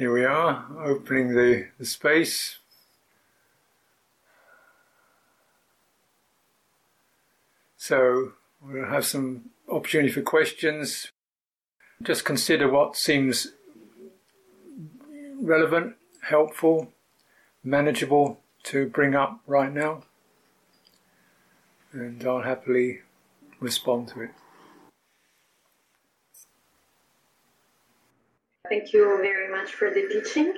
Here we are, opening the, the space. So we'll have some opportunity for questions. Just consider what seems relevant, helpful, manageable to bring up right now. And I'll happily respond to it. Thank you very much for the teaching.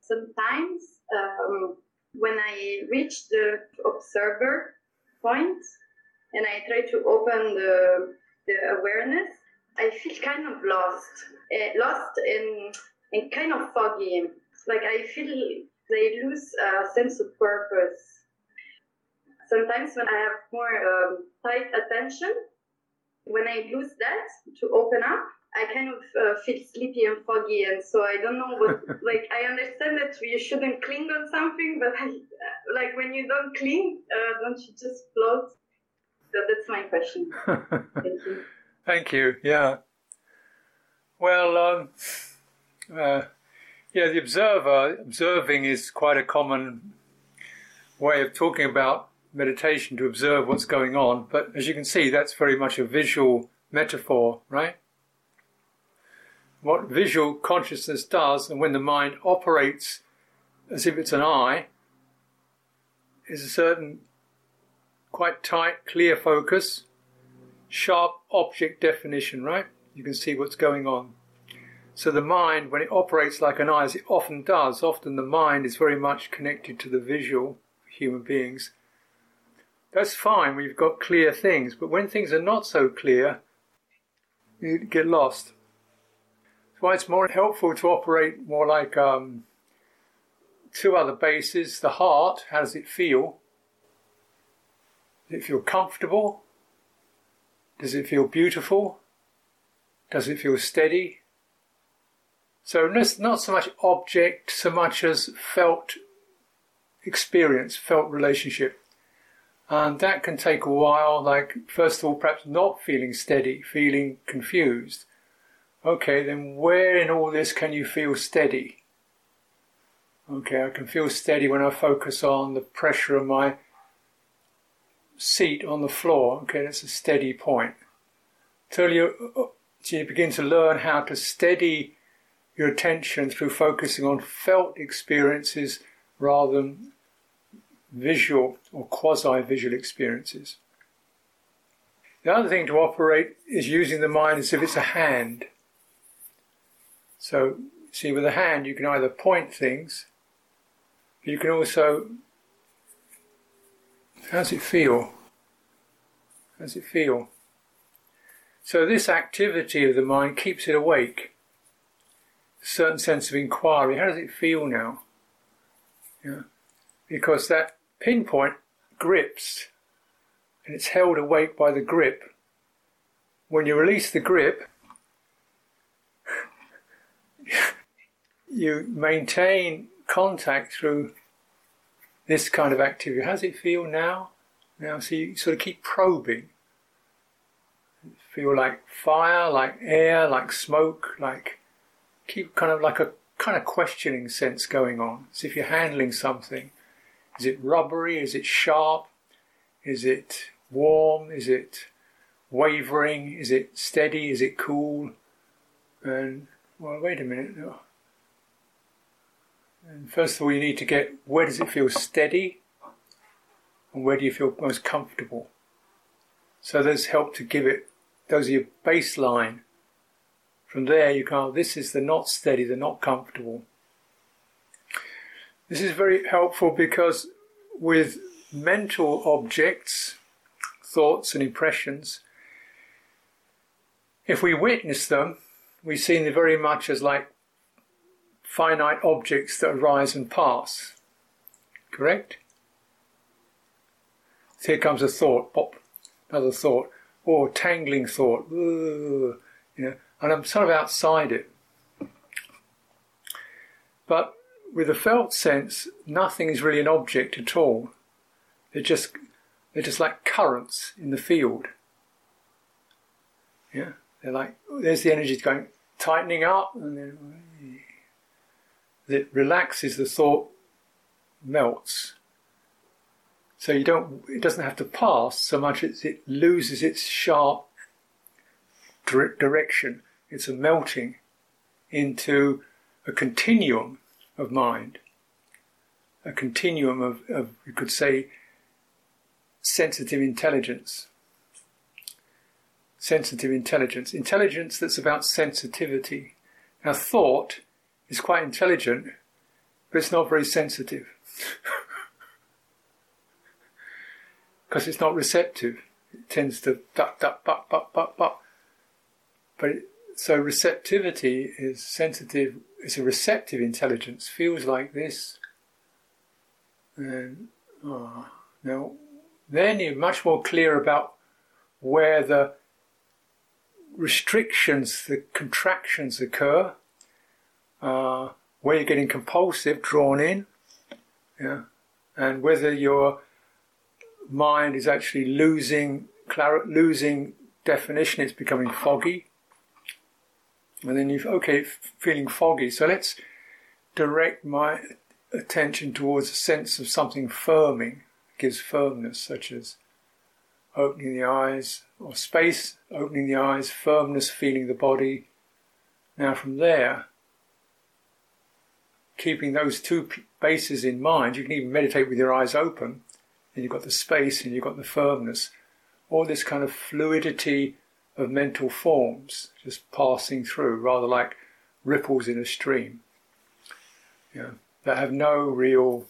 Sometimes um, when I reach the observer point and I try to open the, the awareness, I feel kind of lost, uh, lost and, and kind of foggy. Like I feel they lose a sense of purpose. Sometimes when I have more um, tight attention, when I lose that to open up, I kind of uh, feel sleepy and foggy, and so I don't know what. like I understand that you shouldn't cling on something, but I, uh, like when you don't cling, uh, don't you just float? So that's my question. Thank you. Thank you. Yeah. Well, um, uh, yeah, the observer observing is quite a common way of talking about meditation to observe what's going on. But as you can see, that's very much a visual metaphor, right? What visual consciousness does, and when the mind operates as if it's an eye, is a certain quite tight, clear focus, sharp object definition, right? You can see what's going on. So the mind, when it operates like an eye, as it often does, often the mind is very much connected to the visual for human beings. That's fine, we've got clear things, but when things are not so clear, you get lost why it's more helpful to operate more like um, two other bases. The heart, how does it feel? Does it feel comfortable? Does it feel beautiful? Does it feel steady? So not so much object, so much as felt experience, felt relationship. And that can take a while, like first of all perhaps not feeling steady, feeling confused. Okay, then where in all this can you feel steady? Okay, I can feel steady when I focus on the pressure of my seat on the floor. Okay, that's a steady point. Till you, so you begin to learn how to steady your attention through focusing on felt experiences rather than visual or quasi visual experiences. The other thing to operate is using the mind as if it's a hand. So, see, with a hand, you can either point things, but you can also. How does it feel? How does it feel? So, this activity of the mind keeps it awake. A certain sense of inquiry. How does it feel now? Yeah. Because that pinpoint grips and it's held awake by the grip. When you release the grip, you maintain contact through this kind of activity. How does it feel now? Now, so you sort of keep probing. Feel like fire, like air, like smoke, like keep kind of like a kind of questioning sense going on, as if you're handling something. Is it rubbery? Is it sharp? Is it warm? Is it wavering? Is it steady? Is it cool? And well, wait a minute. And first of all, you need to get where does it feel steady and where do you feel most comfortable. So there's help to give it, those are your baseline. From there, you can, this is the not steady, the not comfortable. This is very helpful because with mental objects, thoughts and impressions, if we witness them, we see them very much as like finite objects that arise and pass. Correct? So here comes a thought, pop, another thought, or tangling thought, you know, and I'm sort of outside it. But with a felt sense, nothing is really an object at all. They're just they're just like currents in the field. Yeah. They're like, there's the energy going tightening up, and then it relaxes the thought melts. So you don't, it doesn't have to pass so much as it loses its sharp direction. It's a melting into a continuum of mind, a continuum of, of you could say, sensitive intelligence. Sensitive intelligence. Intelligence that's about sensitivity. Now, thought is quite intelligent, but it's not very sensitive. Because it's not receptive. It tends to duck, duck, buck, buck, buck, buck. But it, so receptivity is sensitive, it's a receptive intelligence, feels like this. And oh, now, then you're much more clear about where the restrictions, the contractions occur, uh, where you're getting compulsive, drawn in, yeah, and whether your mind is actually losing clar- losing definition, it's becoming foggy. And then you've okay, feeling foggy. So let's direct my attention towards a sense of something firming, gives firmness, such as opening the eyes or space, opening the eyes, firmness, feeling the body. Now from there, keeping those two bases in mind, you can even meditate with your eyes open, and you've got the space and you've got the firmness, all this kind of fluidity of mental forms just passing through, rather like ripples in a stream, you know, that have no real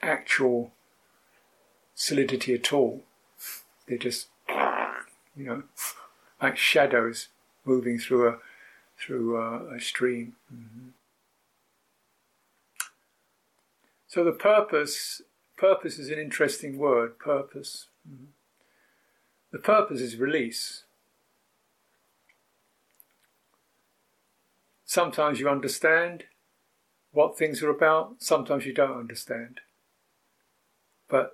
actual solidity at all. They're just, you know, like shadows moving through a through a, a stream. Mm-hmm. So the purpose purpose is an interesting word. Purpose. Mm-hmm. The purpose is release. Sometimes you understand what things are about, sometimes you don't understand. But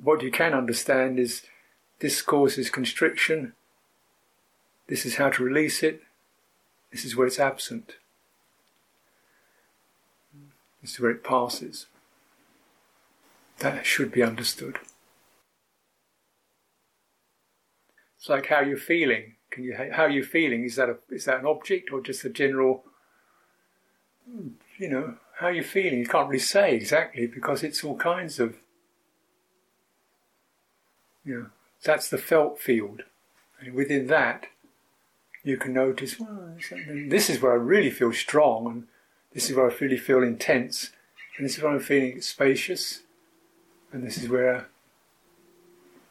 what you can understand is this causes constriction, this is how to release it, this is where it's absent, this is where it passes. That should be understood. It's like how you're feeling can you how are you feeling? Is that a is that an object or just a general? You know how are you feeling. You can't really say exactly because it's all kinds of. You know, that's the felt field, and within that, you can notice. Well, this is where I really feel strong, and this is where I really feel intense, and this is where I'm feeling spacious, and this is where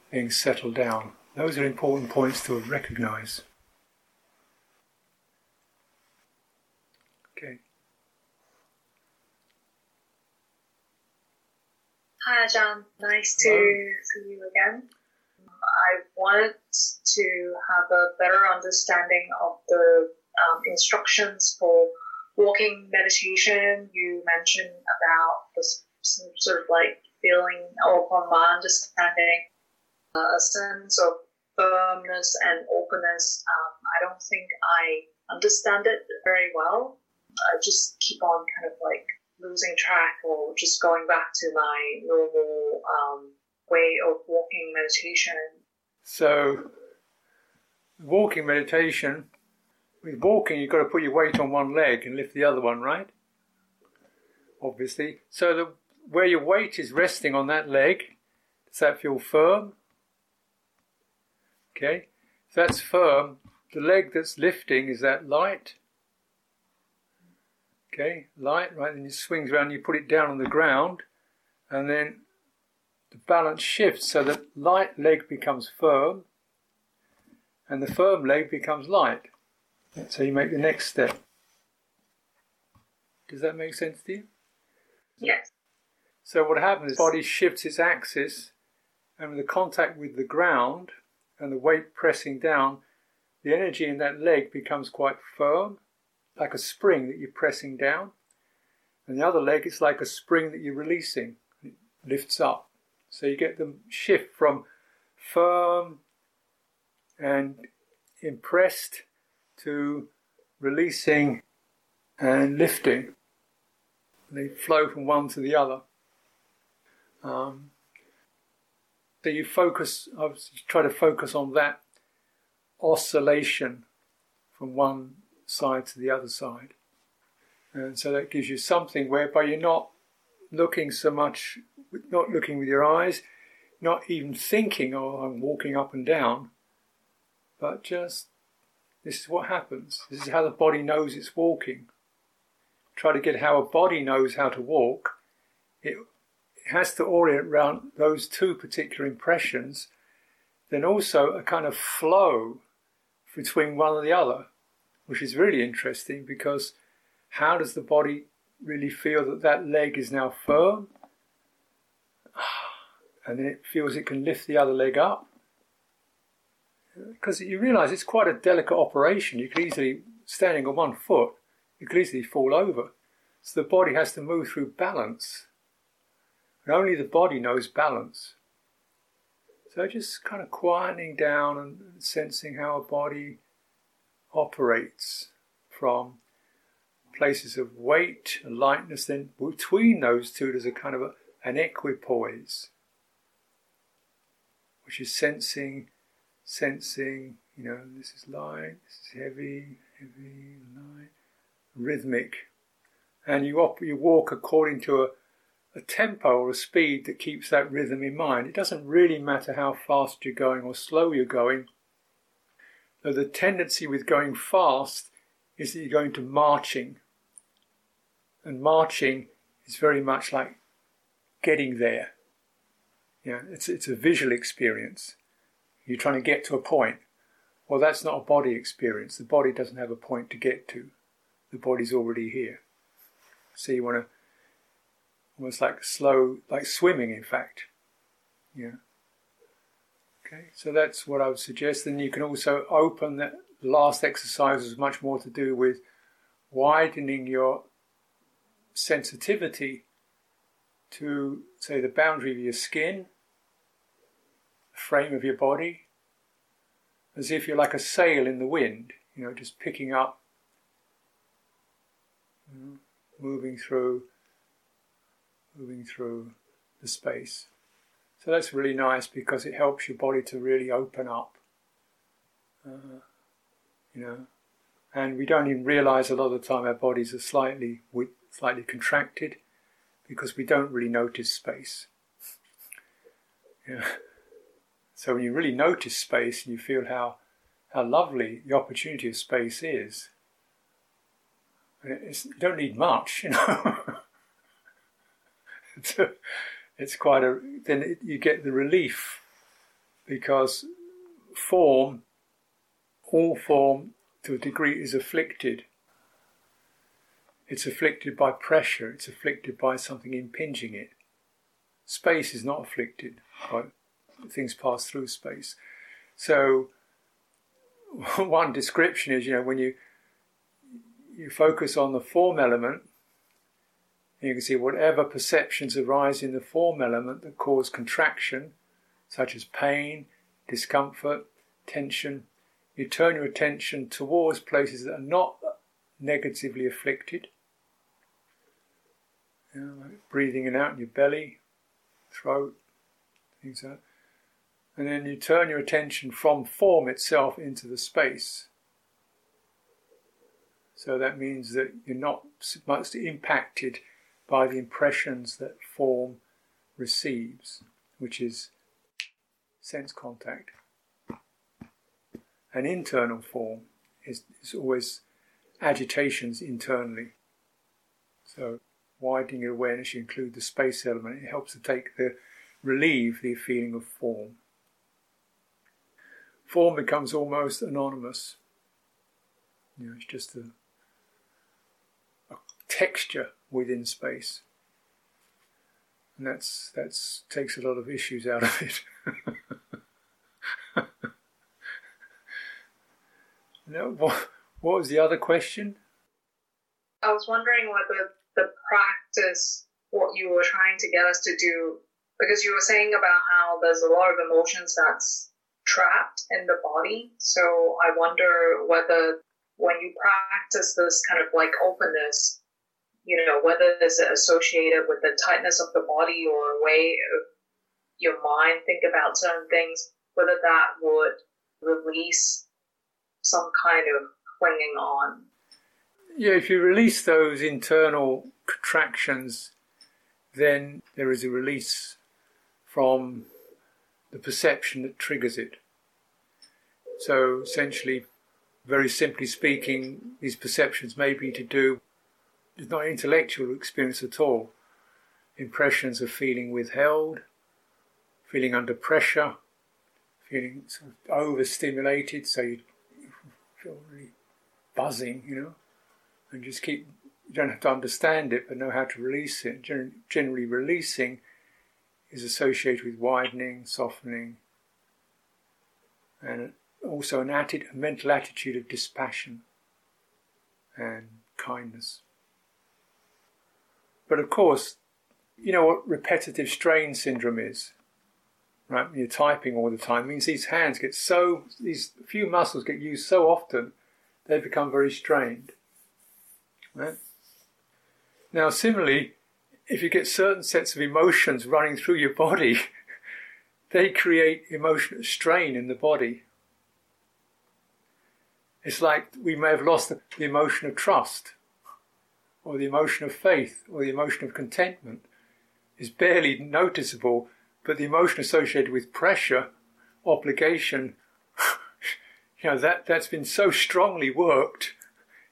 things settle down. Those are important points to recognize. Okay. Hi, John. Nice to see you again. I wanted to have a better understanding of the um, instructions for walking meditation. You mentioned about this sort of like feeling, or from my understanding, uh, a sense of firmness and openness. Um, I don't think I understand it very well. I just keep on kind of like losing track or just going back to my normal um, way of walking meditation. So, walking meditation, with walking, you've got to put your weight on one leg and lift the other one, right? Obviously. So, the, where your weight is resting on that leg, does that feel firm? Okay, if that's firm, the leg that's lifting is that light. Okay, light, right, then it swings around, you put it down on the ground, and then the balance shifts so that light leg becomes firm, and the firm leg becomes light. So you make the next step. Does that make sense to you? Yes. So what happens is the body shifts its axis, and with the contact with the ground, and the weight pressing down, the energy in that leg becomes quite firm, like a spring that you're pressing down. And the other leg is like a spring that you're releasing, it lifts up. So you get the shift from firm and impressed to releasing and lifting. they flow from one to the other. Um, so you focus, I try to focus on that oscillation from one side to the other side. And so that gives you something whereby you're not looking so much, not looking with your eyes, not even thinking, oh, I'm walking up and down, but just this is what happens. This is how the body knows it's walking. Try to get how a body knows how to walk. It has to orient around those two particular impressions, then also a kind of flow between one and the other, which is really interesting because how does the body really feel that that leg is now firm? And then it feels it can lift the other leg up. Because you realize it's quite a delicate operation. You could easily, standing on one foot, you could easily fall over. So the body has to move through balance. And only the body knows balance. So just kind of quietening down and sensing how a body operates from places of weight and lightness. Then between those two, there's a kind of a, an equipoise, which is sensing, sensing. You know, this is light, this is heavy, heavy, light, rhythmic, and you op- you walk according to a a tempo or a speed that keeps that rhythm in mind. It doesn't really matter how fast you're going or slow you're going. Though the tendency with going fast is that you're going to marching. And marching is very much like getting there. Yeah, it's, it's a visual experience. You're trying to get to a point. Well, that's not a body experience. The body doesn't have a point to get to. The body's already here. So you want to almost like slow, like swimming, in fact. Yeah. Okay, so that's what I would suggest. Then you can also open that last exercise is much more to do with widening your sensitivity to, say, the boundary of your skin, the frame of your body, as if you're like a sail in the wind, you know, just picking up, you know, moving through moving through the space. So that's really nice because it helps your body to really open up. Uh, you know, and we don't even realize a lot of the time our bodies are slightly slightly contracted because we don't really notice space. yeah. So when you really notice space and you feel how how lovely the opportunity of space is, you don't need much, you know. it's quite a then it, you get the relief because form, all form to a degree is afflicted. It's afflicted by pressure. It's afflicted by something impinging it. Space is not afflicted by things pass through space. So one description is, you know, when you you focus on the form element, you can see whatever perceptions arise in the form element that cause contraction, such as pain, discomfort, tension, you turn your attention towards places that are not negatively afflicted. You know, like breathing in out in your belly, throat, things like that. And then you turn your attention from form itself into the space. So that means that you're not much impacted by the impressions that form receives, which is sense contact. An internal form is, is always agitations internally. So, widening your awareness, you include the space element, it helps to take the relieve the feeling of form. Form becomes almost anonymous. You know, it's just a, a texture within space. And that's that's takes a lot of issues out of it. no, what, what was the other question? I was wondering whether the practice, what you were trying to get us to do, because you were saying about how there's a lot of emotions that's trapped in the body. So I wonder whether when you practice this kind of like openness, you know, whether it's associated with the tightness of the body or a way your mind think about certain things, whether that would release some kind of clinging on. Yeah, if you release those internal contractions, then there is a release from the perception that triggers it. So essentially, very simply speaking, these perceptions may be to do with not intellectual experience at all. Impressions of feeling withheld, feeling under pressure, feeling sort of overstimulated, so you feel really buzzing, you know, and just keep. You don't have to understand it, but know how to release it. Generally, releasing is associated with widening, softening, and also an atti- a mental attitude of dispassion and kindness. But of course, you know what repetitive strain syndrome is, right? You're typing all the time, it means these hands get so, these few muscles get used so often, they become very strained, right? Now, similarly, if you get certain sets of emotions running through your body, they create emotional strain in the body. It's like we may have lost the, emotion of trust, or the emotion of faith, or the emotion of contentment. Is barely noticeable, but the emotion associated with pressure, obligation, you know, that, that's been so strongly worked,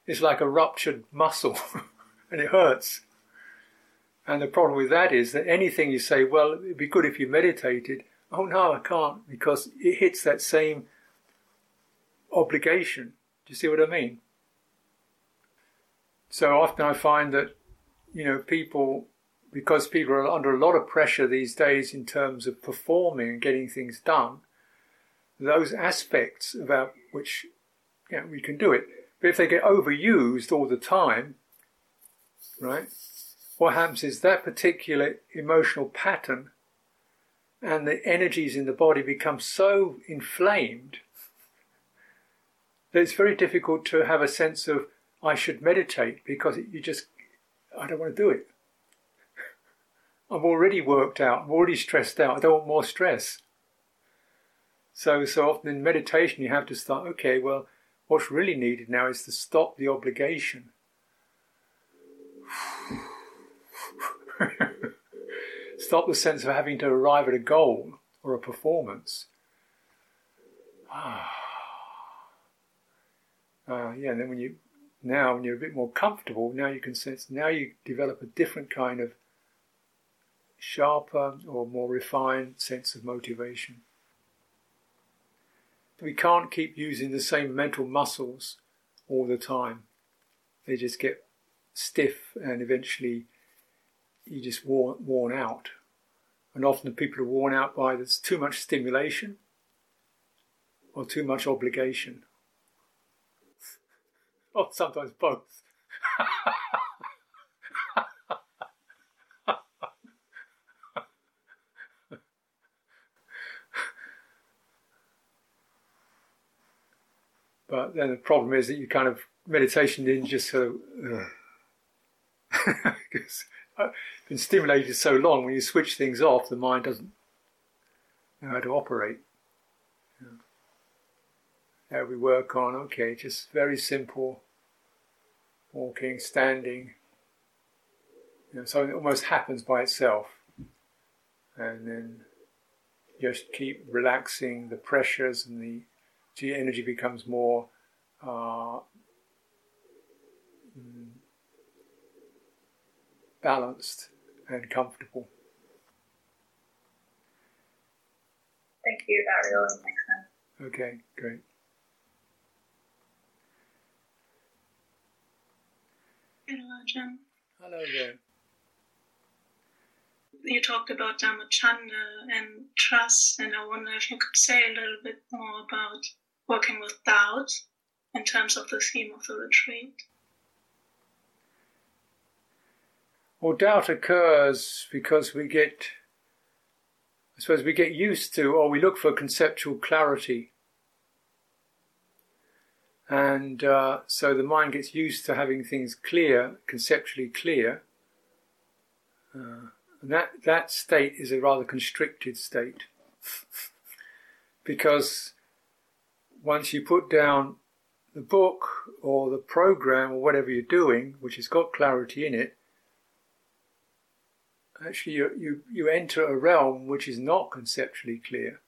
it's like a ruptured muscle, and it hurts. And the problem with that is that anything you say, well, it'd be good if you meditated, oh no, I can't, because it hits that same obligation. Do you see what I mean? So often I find that, you know, people, because people are under a lot of pressure these days in terms of performing and getting things done, those aspects about which, know, we can do it. But if they get overused all the time, right, what happens is that particular emotional pattern and the energies in the body become so inflamed that it's very difficult to have a sense of I should meditate because you just I don't want to do it. I'm already worked out. I'm already stressed out. I don't want more stress. So so often in meditation you have to start. Okay, well, what's really needed now is to stop the obligation. stop the sense of having to arrive at a goal or a performance. Ah. Uh, yeah, and then when you now when you're a bit more comfortable, now you can sense. Now you develop a different kind of sharper or more refined sense of motivation. We can't keep using the same mental muscles all the time. They just get stiff and eventually you just worn, worn out. And often people are worn out by there's too much stimulation or too much obligation or sometimes both. but then the problem is that you kind of meditation didn't just sort of uh, because I've uh, been stimulated so long when you switch things off the mind doesn't know how to operate that we work on, okay, just very simple walking, standing. You know, something that almost happens by itself. And then just keep relaxing the pressures and the, the energy becomes more uh, balanced and comfortable. Thank you, that really makes sense. Okay, great. Hello, Jim. Hello there. You talked about Dhammachanda and trust, and I wonder if you could say a little bit more about working with doubt in terms of the theme of the retreat. Well, doubt occurs because we get, I suppose, we get used to or we look for conceptual clarity. And uh, so the mind gets used to having things clear, conceptually clear. Uh, and that, that state is a rather constricted state. because once you put down the book or the program or whatever you're doing, which has got clarity in it, actually you, you, you enter a realm which is not conceptually clear.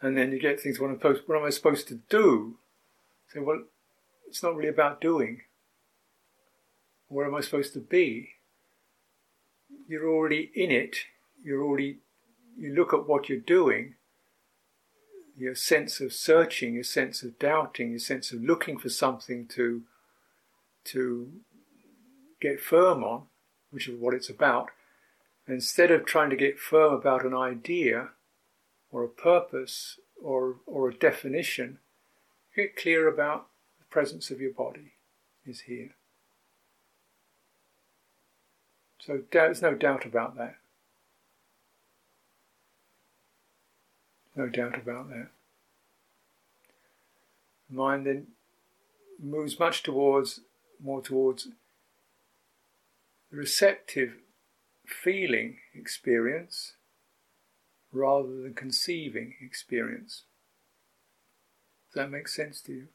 And then you get things, what am I supposed, what am I supposed to do? Say, well, it's not really about doing. Where am I supposed to be? You're already in it. You're already, you look at what you're doing, your sense of searching, your sense of doubting, your sense of looking for something to, to get firm on, which is what it's about. Instead of trying to get firm about an idea or a purpose or, or a definition, get clear about the presence of your body is here. So there's no doubt about that. No doubt about that. Mind then moves much towards, more towards the receptive feeling experience rather than conceiving experience. Does that make sense to you?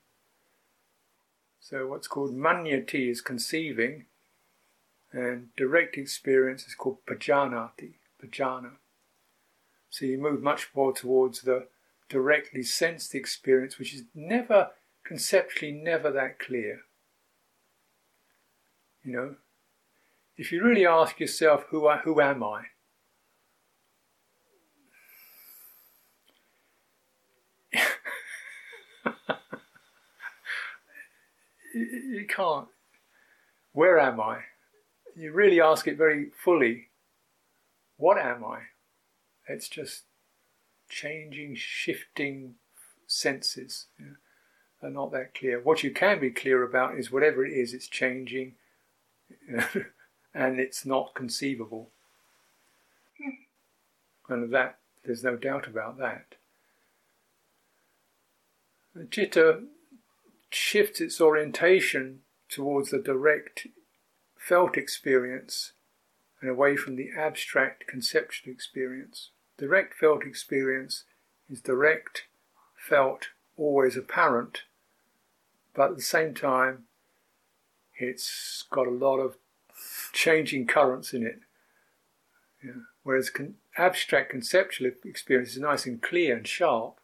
So, what's called manyati is conceiving, and direct experience is called pajanati, pajana. So, you move much more towards the directly sensed experience, which is never, conceptually, never that clear. You know, if you really ask yourself, who, who am I? you can't. Where am I? You really ask it very fully. What am I? It's just changing, shifting senses. You know, are not that clear. What you can be clear about is whatever it is, it's changing. and it's not conceivable. And that, there's no doubt about that. The citta shifts its orientation towards the direct felt experience and away from the abstract conceptual experience. Direct felt experience is direct, felt, always apparent, but at the same time, it's got a lot of changing currents in it. Yeah. Whereas con- abstract conceptual experience is nice and clear and sharp,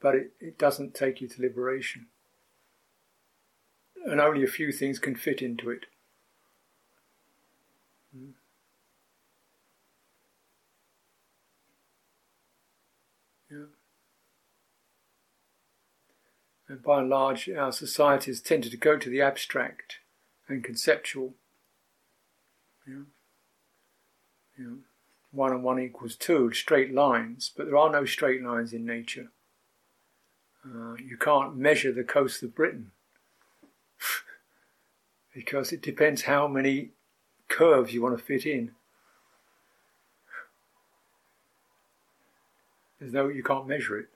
but it, it doesn't take you to liberation. And only a few things can fit into it. And by and large, our societies tended to go to the abstract and conceptual. Yeah. Yeah. One and one equals two, straight lines, but there are no straight lines in nature. Uh, you can't measure the coast of Britain because it depends how many curves you want to fit in. There's no, you can't measure it.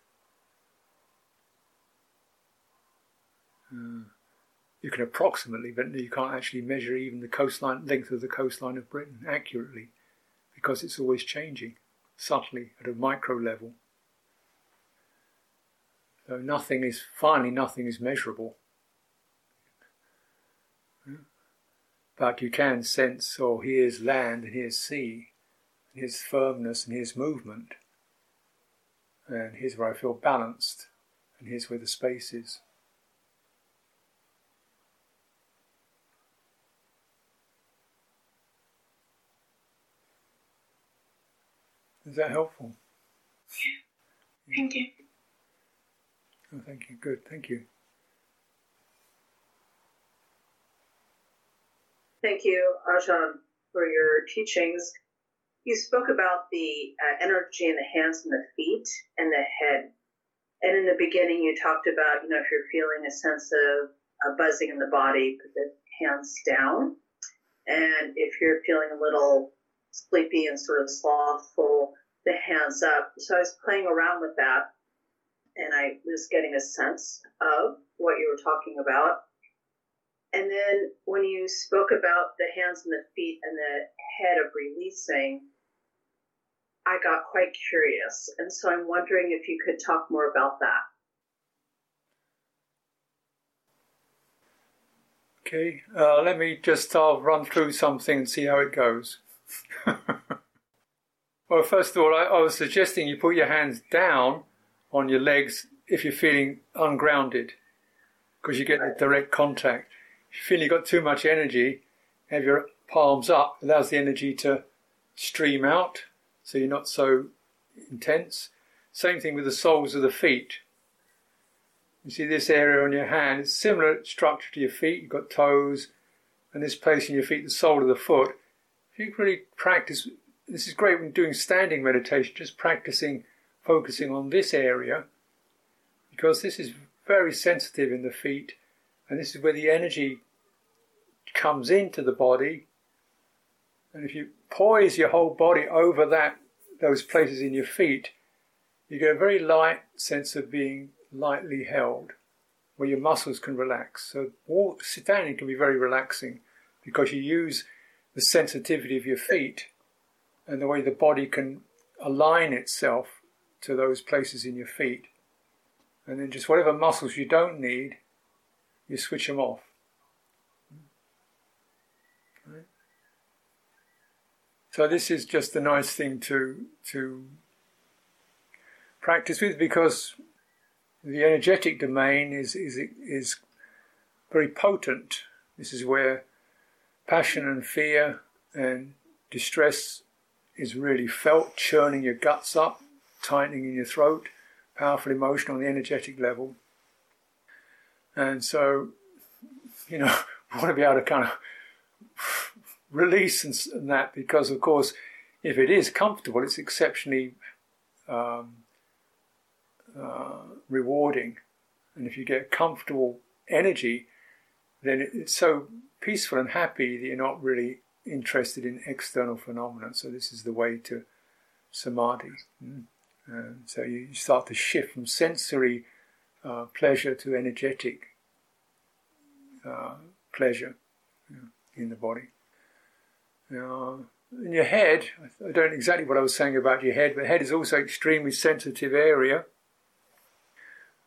You can approximately, but you can't actually measure even the coastline length of the coastline of Britain accurately, because it's always changing subtly at a micro level. So nothing is finally nothing is measurable. But you can sense or oh, land and here's sea, and here's firmness and here's movement. And here's where I feel balanced, and here's where the space is. Is that helpful? Yeah. Thank you. Oh, thank you. Good. Thank you. Thank you, Ajahn, for your teachings. You spoke about the uh, energy in the hands and the feet and the head. And in the beginning, you talked about, you know, if you're feeling a sense of uh, buzzing in the body, put the hands down. And if you're feeling a little sleepy and sort of slothful, the hands up. So I was playing around with that. and I was getting a sense of what you were talking about. And then when you spoke about the hands and the feet and the head of releasing, I got quite curious. And so I'm wondering if you could talk more about that. Okay, uh, let me just uh, run through something and see how it goes. well, first of all, I, I was suggesting you put your hands down on your legs if you're feeling ungrounded, because you get the direct contact. If you feel you've got too much energy, have your palms up, allows the energy to stream out, so you're not so intense. Same thing with the soles of the feet. You see this area on your hand, it's similar structure to your feet. You've got toes, and this place in your feet, the sole of the foot. If you really practice, this is great when doing standing meditation, just practicing focusing on this area, because this is very sensitive in the feet, and this is where the energy comes into the body. And if you poise your whole body over that those places in your feet, you get a very light sense of being lightly held, where your muscles can relax. So walk, standing can be very relaxing because you use the sensitivity of your feet and the way the body can align itself to those places in your feet. And then just whatever muscles you don't need, you switch them off. Right? So this is just a nice thing to to practice with because the energetic domain is, is, is very potent. This is where passion and fear and distress is really felt, churning your guts up, tightening in your throat, powerful emotion on the energetic level. And so, you know, we want to be able to kind of release and, and that because, of course, if it is comfortable, it's exceptionally um, uh, rewarding. And if you get comfortable energy, then it's so peaceful and happy that you're not really interested in external phenomena. So this is the way to samadhi. Mm. So you start to shift from sensory uh, pleasure to energetic uh, pleasure in the body. Now, in your head, I don't know exactly what I was saying about your head, but head is also extremely sensitive area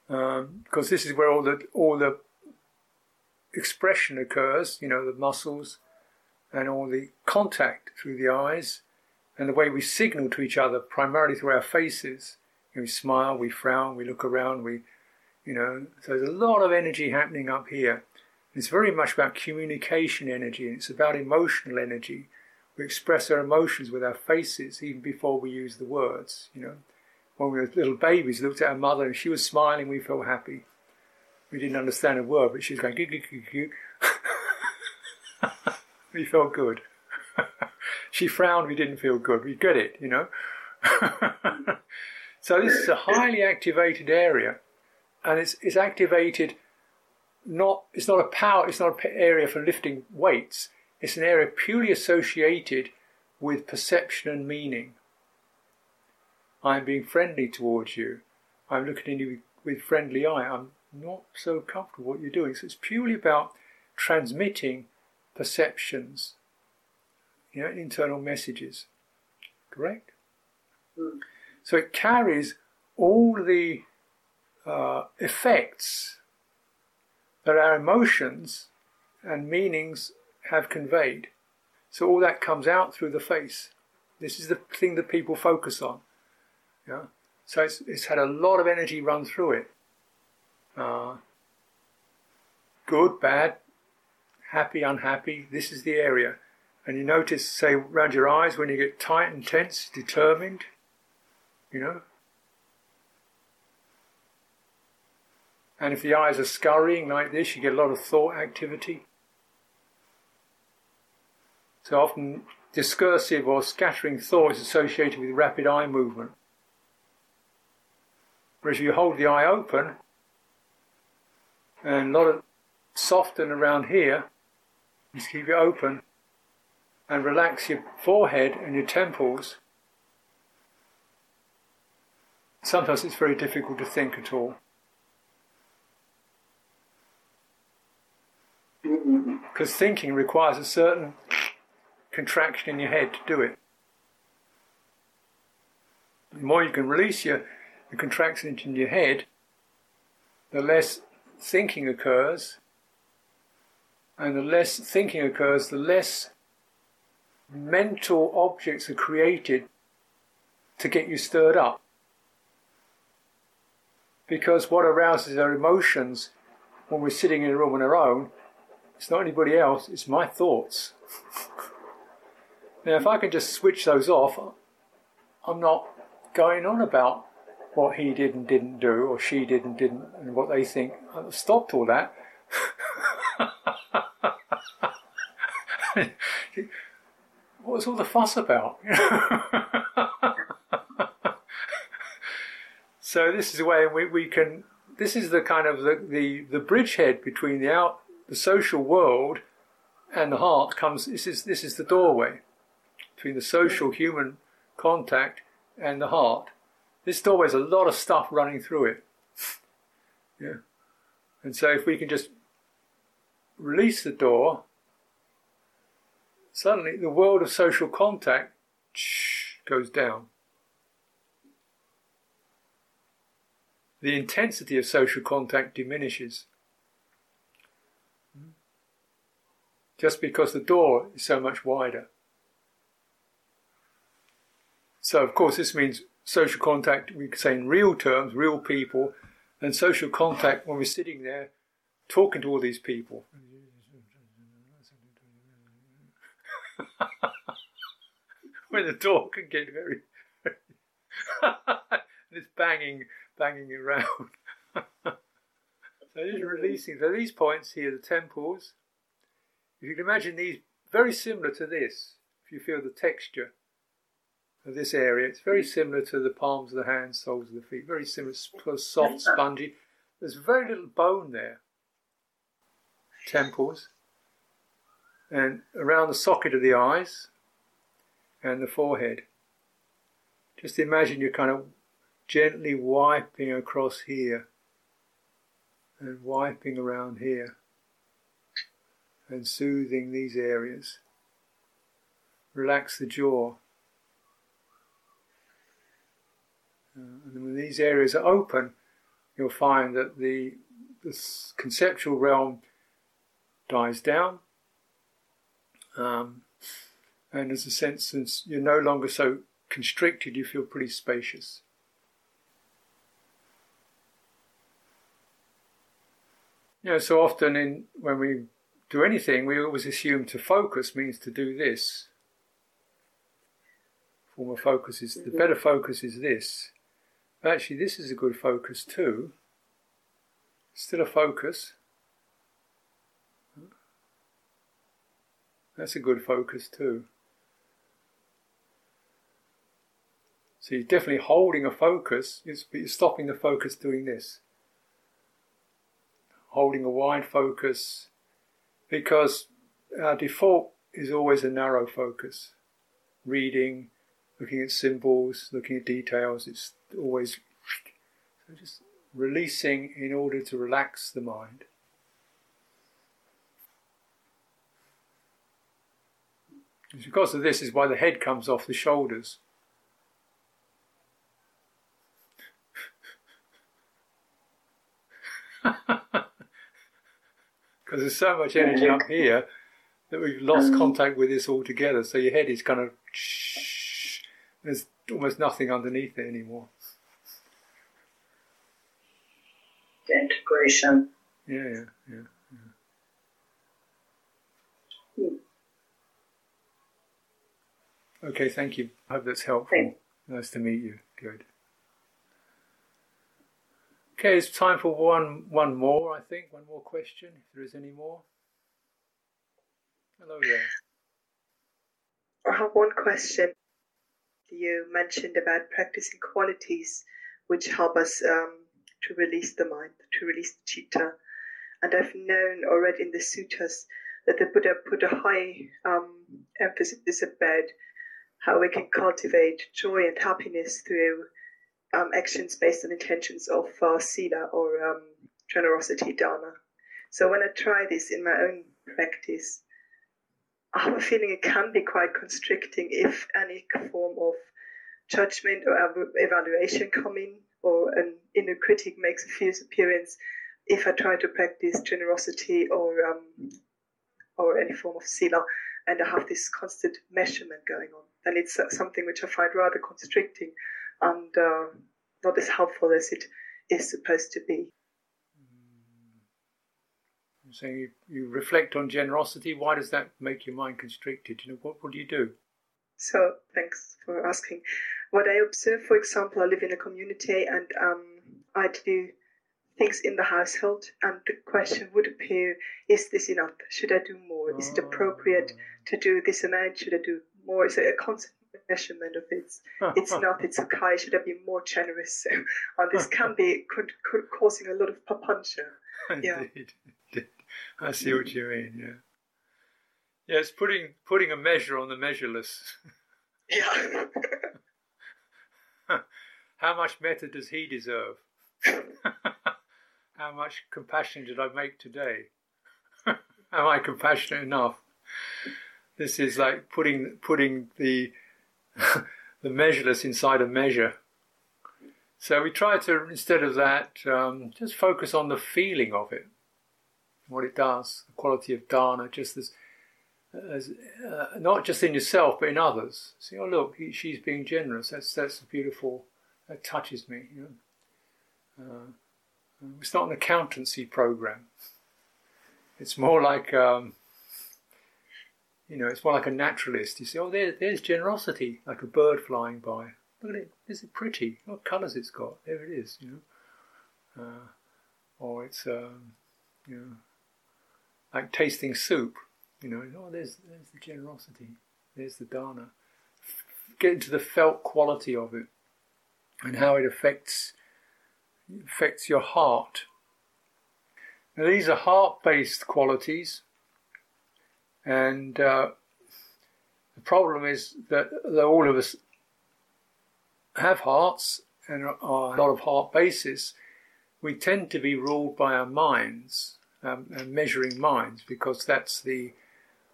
um, because this is where all the all the expression occurs. You know, the muscles and all the contact through the eyes, and the way we signal to each other, primarily through our faces. You know, we smile, we frown, we look around, we, you know. So there's a lot of energy happening up here. It's very much about communication energy, and it's about emotional energy. We express our emotions with our faces even before we use the words. You know when we were little babies, we looked at our mother and she was smiling, we felt happy. We didn't understand a word, but she was going. We felt good. she frowned, we didn't feel good. We get it, you know. so this is a highly activated area, and it's, it's activated not, it's not a power, it's not an area for lifting weights. It's an area purely associated with perception and meaning. I'm being friendly towards you. I'm looking at you with friendly eye. I'm not so comfortable what you're doing. So it's purely about transmitting perceptions, you know, internal messages. Correct? Mm. So it carries all the uh, effects that our emotions and meanings have conveyed. So all that comes out through the face. This is the thing that people focus on. Yeah. So it's, it's had a lot of energy run through it. Uh, good, bad, happy, unhappy. This is the area. And you notice, say, around your eyes when you get tight and tense, determined, you know. And if the eyes are scurrying like this, you get a lot of thought activity. So often discursive or scattering thought is associated with rapid eye movement. Whereas if you hold the eye open and a lot of soften around here, just keep it open and relax your forehead and your temples. sometimes it's very difficult to think at all. Because thinking requires a certain contraction in your head to do it. The more you can release your, the contraction in your head, the less thinking occurs. And the less thinking occurs, the less mental objects are created to get you stirred up. Because what arouses our emotions when we're sitting in a room on our own, it's not anybody else, it's my thoughts. now, if I can just switch those off, I'm not going on about what he did and didn't do, or she did and didn't, and what they think. I've stopped all that. What was all the fuss about? so this is the way we, we can. This is the kind of the, the, the bridgehead between the out the social world and the heart comes. This is this is the doorway between the social human contact and the heart. This doorway has a lot of stuff running through it. yeah, and so if we can just release the door suddenly the world of social contact goes down. The intensity of social contact diminishes. Just because the door is so much wider. So, of course, this means social contact, we could say in real terms, real people, and social contact when we're sitting there talking to all these people. when the door can get very, very it's banging, banging around. so just releasing. So these points here, the temples. If you can imagine these very similar to this, if you feel the texture of this area, it's very similar to the palms of the hands, soles of the feet. Very similar, soft, spongy. There's very little bone there. Temples and around the socket of the eyes and the forehead. Just imagine you're kind of gently wiping across here and wiping around here and soothing these areas. Relax the jaw. Uh, and when these areas are open, you'll find that the, the conceptual realm dies down um, and there's a sense since you're no longer so constricted, you feel pretty spacious. You know, so often in when we do anything, we always assume to focus means to do this. Form of focus is the better focus is this. But Actually, this is a good focus too. Still a focus, That's a good focus too. So you're definitely holding a focus, but you're stopping the focus doing this. Holding a wide focus because our default is always a narrow focus. Reading, looking at symbols, looking at details, it's always so just releasing in order to relax the mind. It's because of this is why the head comes off the shoulders. Because there's so much energy up here that we've lost contact with this altogether. So your head is kind of there's almost nothing underneath it anymore. Integration. Yeah, yeah, yeah. Okay, thank you. I hope that's helpful. Thanks. Nice to meet you. Good. Okay, it's time for one one more, I think. One more question, if there is any more. Hello there. I have one question. You mentioned about practicing qualities which help us um, to release the mind, to release the chitta. And I've known already in the suttas that the Buddha put a high um, emphasis about how we can cultivate joy and happiness through um, actions based on intentions of uh, sila or um, generosity dana. So when I try this in my own practice, I have a feeling it can be quite constricting if any form of judgment or evaluation come in or an inner critic makes a fierce appearance if I try to practice generosity or um, or any form of sila and I have this constant measurement going on, And it's uh, something which I find rather constricting and uh, not as helpful as it is supposed to be. So you, you reflect on generosity. Why does that make your mind constricted? You know, what, do you do? So thanks for asking. What I observe, for example, I live in a community and um, I do things in the household, and the question would appear: Is this enough? Should I do more? Is it appropriate to do this amount? Should I do more? Is it a constant measurement of it? It's not. It's okay. Should I be more generous? and uh, this can be could, could causing a lot of papancha. Yeah. Indeed. I see what you mean. Yeah. Yeah, it's putting putting a measure on the measureless. Yeah. How much metta does he deserve? How much compassion did I make today? Am I compassionate enough? This is like putting putting the the measureless inside a measure. So we try to instead of that um, just focus on the feeling of it what it does, the quality of dana, just as, as uh, not just in yourself but in others. See, oh look, he, she's being generous. That's that's beautiful. That touches me. You know? uh, it's not an accountancy program. It's more like um, you know, it's more like a naturalist. You see, oh, there, there's generosity, like a bird flying by. Look at it. Is it pretty? What colours it's got? There it is. You know, uh, or it's um, you know like tasting soup. You know, oh, there's there's the generosity, there's the dana. Get into the felt quality of it and how it affects affects your heart. Now, these are heart-based qualities, and uh, the problem is that, that all of us have hearts and are a lot of heart bases. We tend to be ruled by our minds um, measuring minds because that's the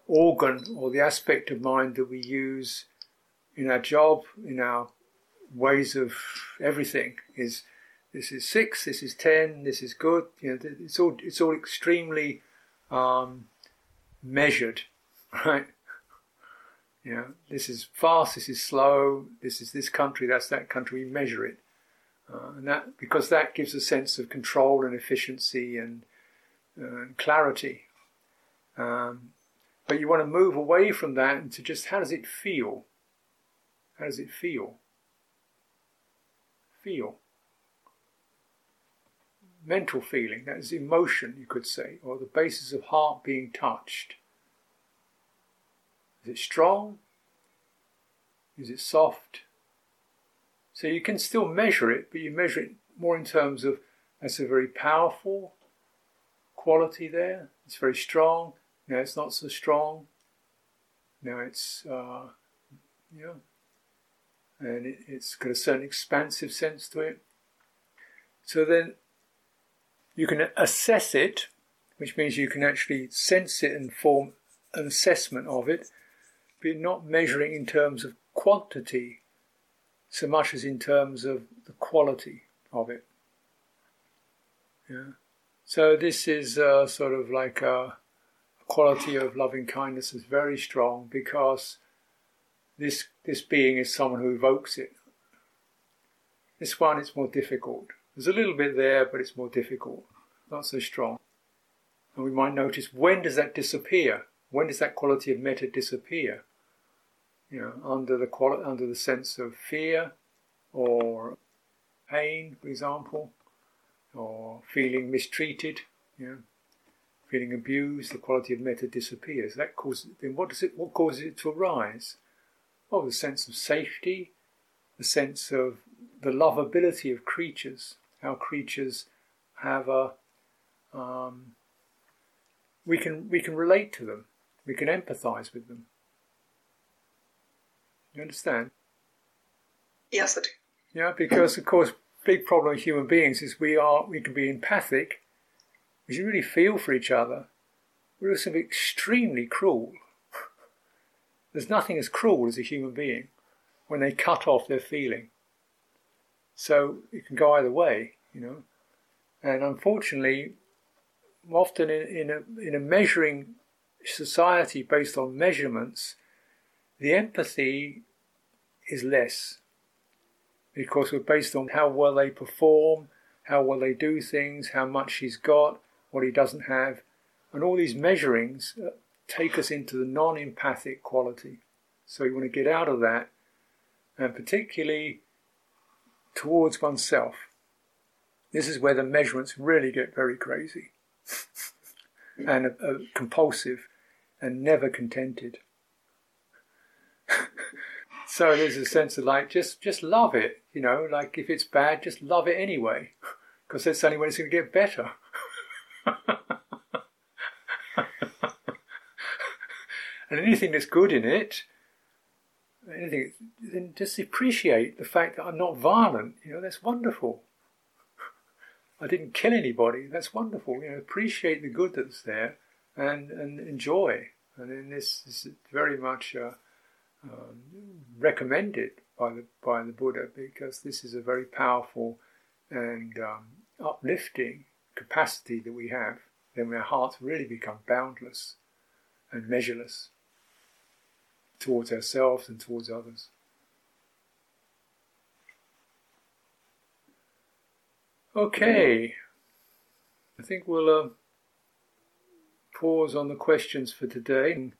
organ or the aspect of mind that we use in our job, in our ways of everything. Is this is six, this is ten, this is good. You know, it's all it's all extremely um, measured, right? You know, this is fast, this is slow, this is this country, that's that country. We measure it, uh, and that because that gives a sense of control and efficiency and uh, clarity. Um, but you want to move away from that into just how does it feel? How does it feel? Feel. Mental feeling, that is emotion, you could say, or the basis of heart being touched. Is it strong? Is it soft? So you can still measure it, but you measure it more in terms of that's a very powerful, quality there. It's very strong. Now it's not so strong. Now it's, uh, yeah, and it, it's got a certain expansive sense to it. So then you can assess it, which means you can actually sense it and form an assessment of it, but not measuring in terms of quantity so much as in terms of the quality of it. Yeah. So this is uh, sort of like a, quality of loving kindness is very strong because this this being is someone who evokes it. This one is more difficult. There's a little bit there, but it's more difficult, not so strong. And we might notice when does that disappear? When does that quality of metta disappear? You know, under the quali- under the sense of fear or pain, for example or feeling mistreated, you know, feeling abused, the quality of metta disappears. That causes then what does it what causes it to arise? Well, the sense of safety, the sense of the lovability of creatures, how creatures have a um, we can we can relate to them, we can empathise with them. You understand? Yes, I do. Yeah, because of course, big problem with human beings is we are we can be empathic, we should really feel for each other. We're also extremely cruel. There's nothing as cruel as a human being when they cut off their feeling. So it can go either way, you know. And unfortunately, often in, in, a, in a measuring society based on measurements, the empathy is less because we're based on how well they perform, how well they do things, how much he's got, what he doesn't have, and all these measurings uh, take us into the non empathic quality. So you want to get out of that, and particularly towards oneself. This is where the measurements really get very crazy and uh, uh, compulsive and never contented. so there's a sense of like just just love it, you know, like if it's bad, just love it anyway, because that's the only way it's going to get better. and anything that's good in it, anything, then just appreciate the fact that I'm not violent. You know, that's wonderful. I didn't kill anybody. That's wonderful. You know, appreciate the good that's there and and enjoy. And then this is very much uh, um, recommended by the by the Buddha because this is a very powerful and um, uplifting capacity that we have. Then our hearts really become boundless and measureless towards ourselves and towards others. Okay, I think we'll uh, pause on the questions for today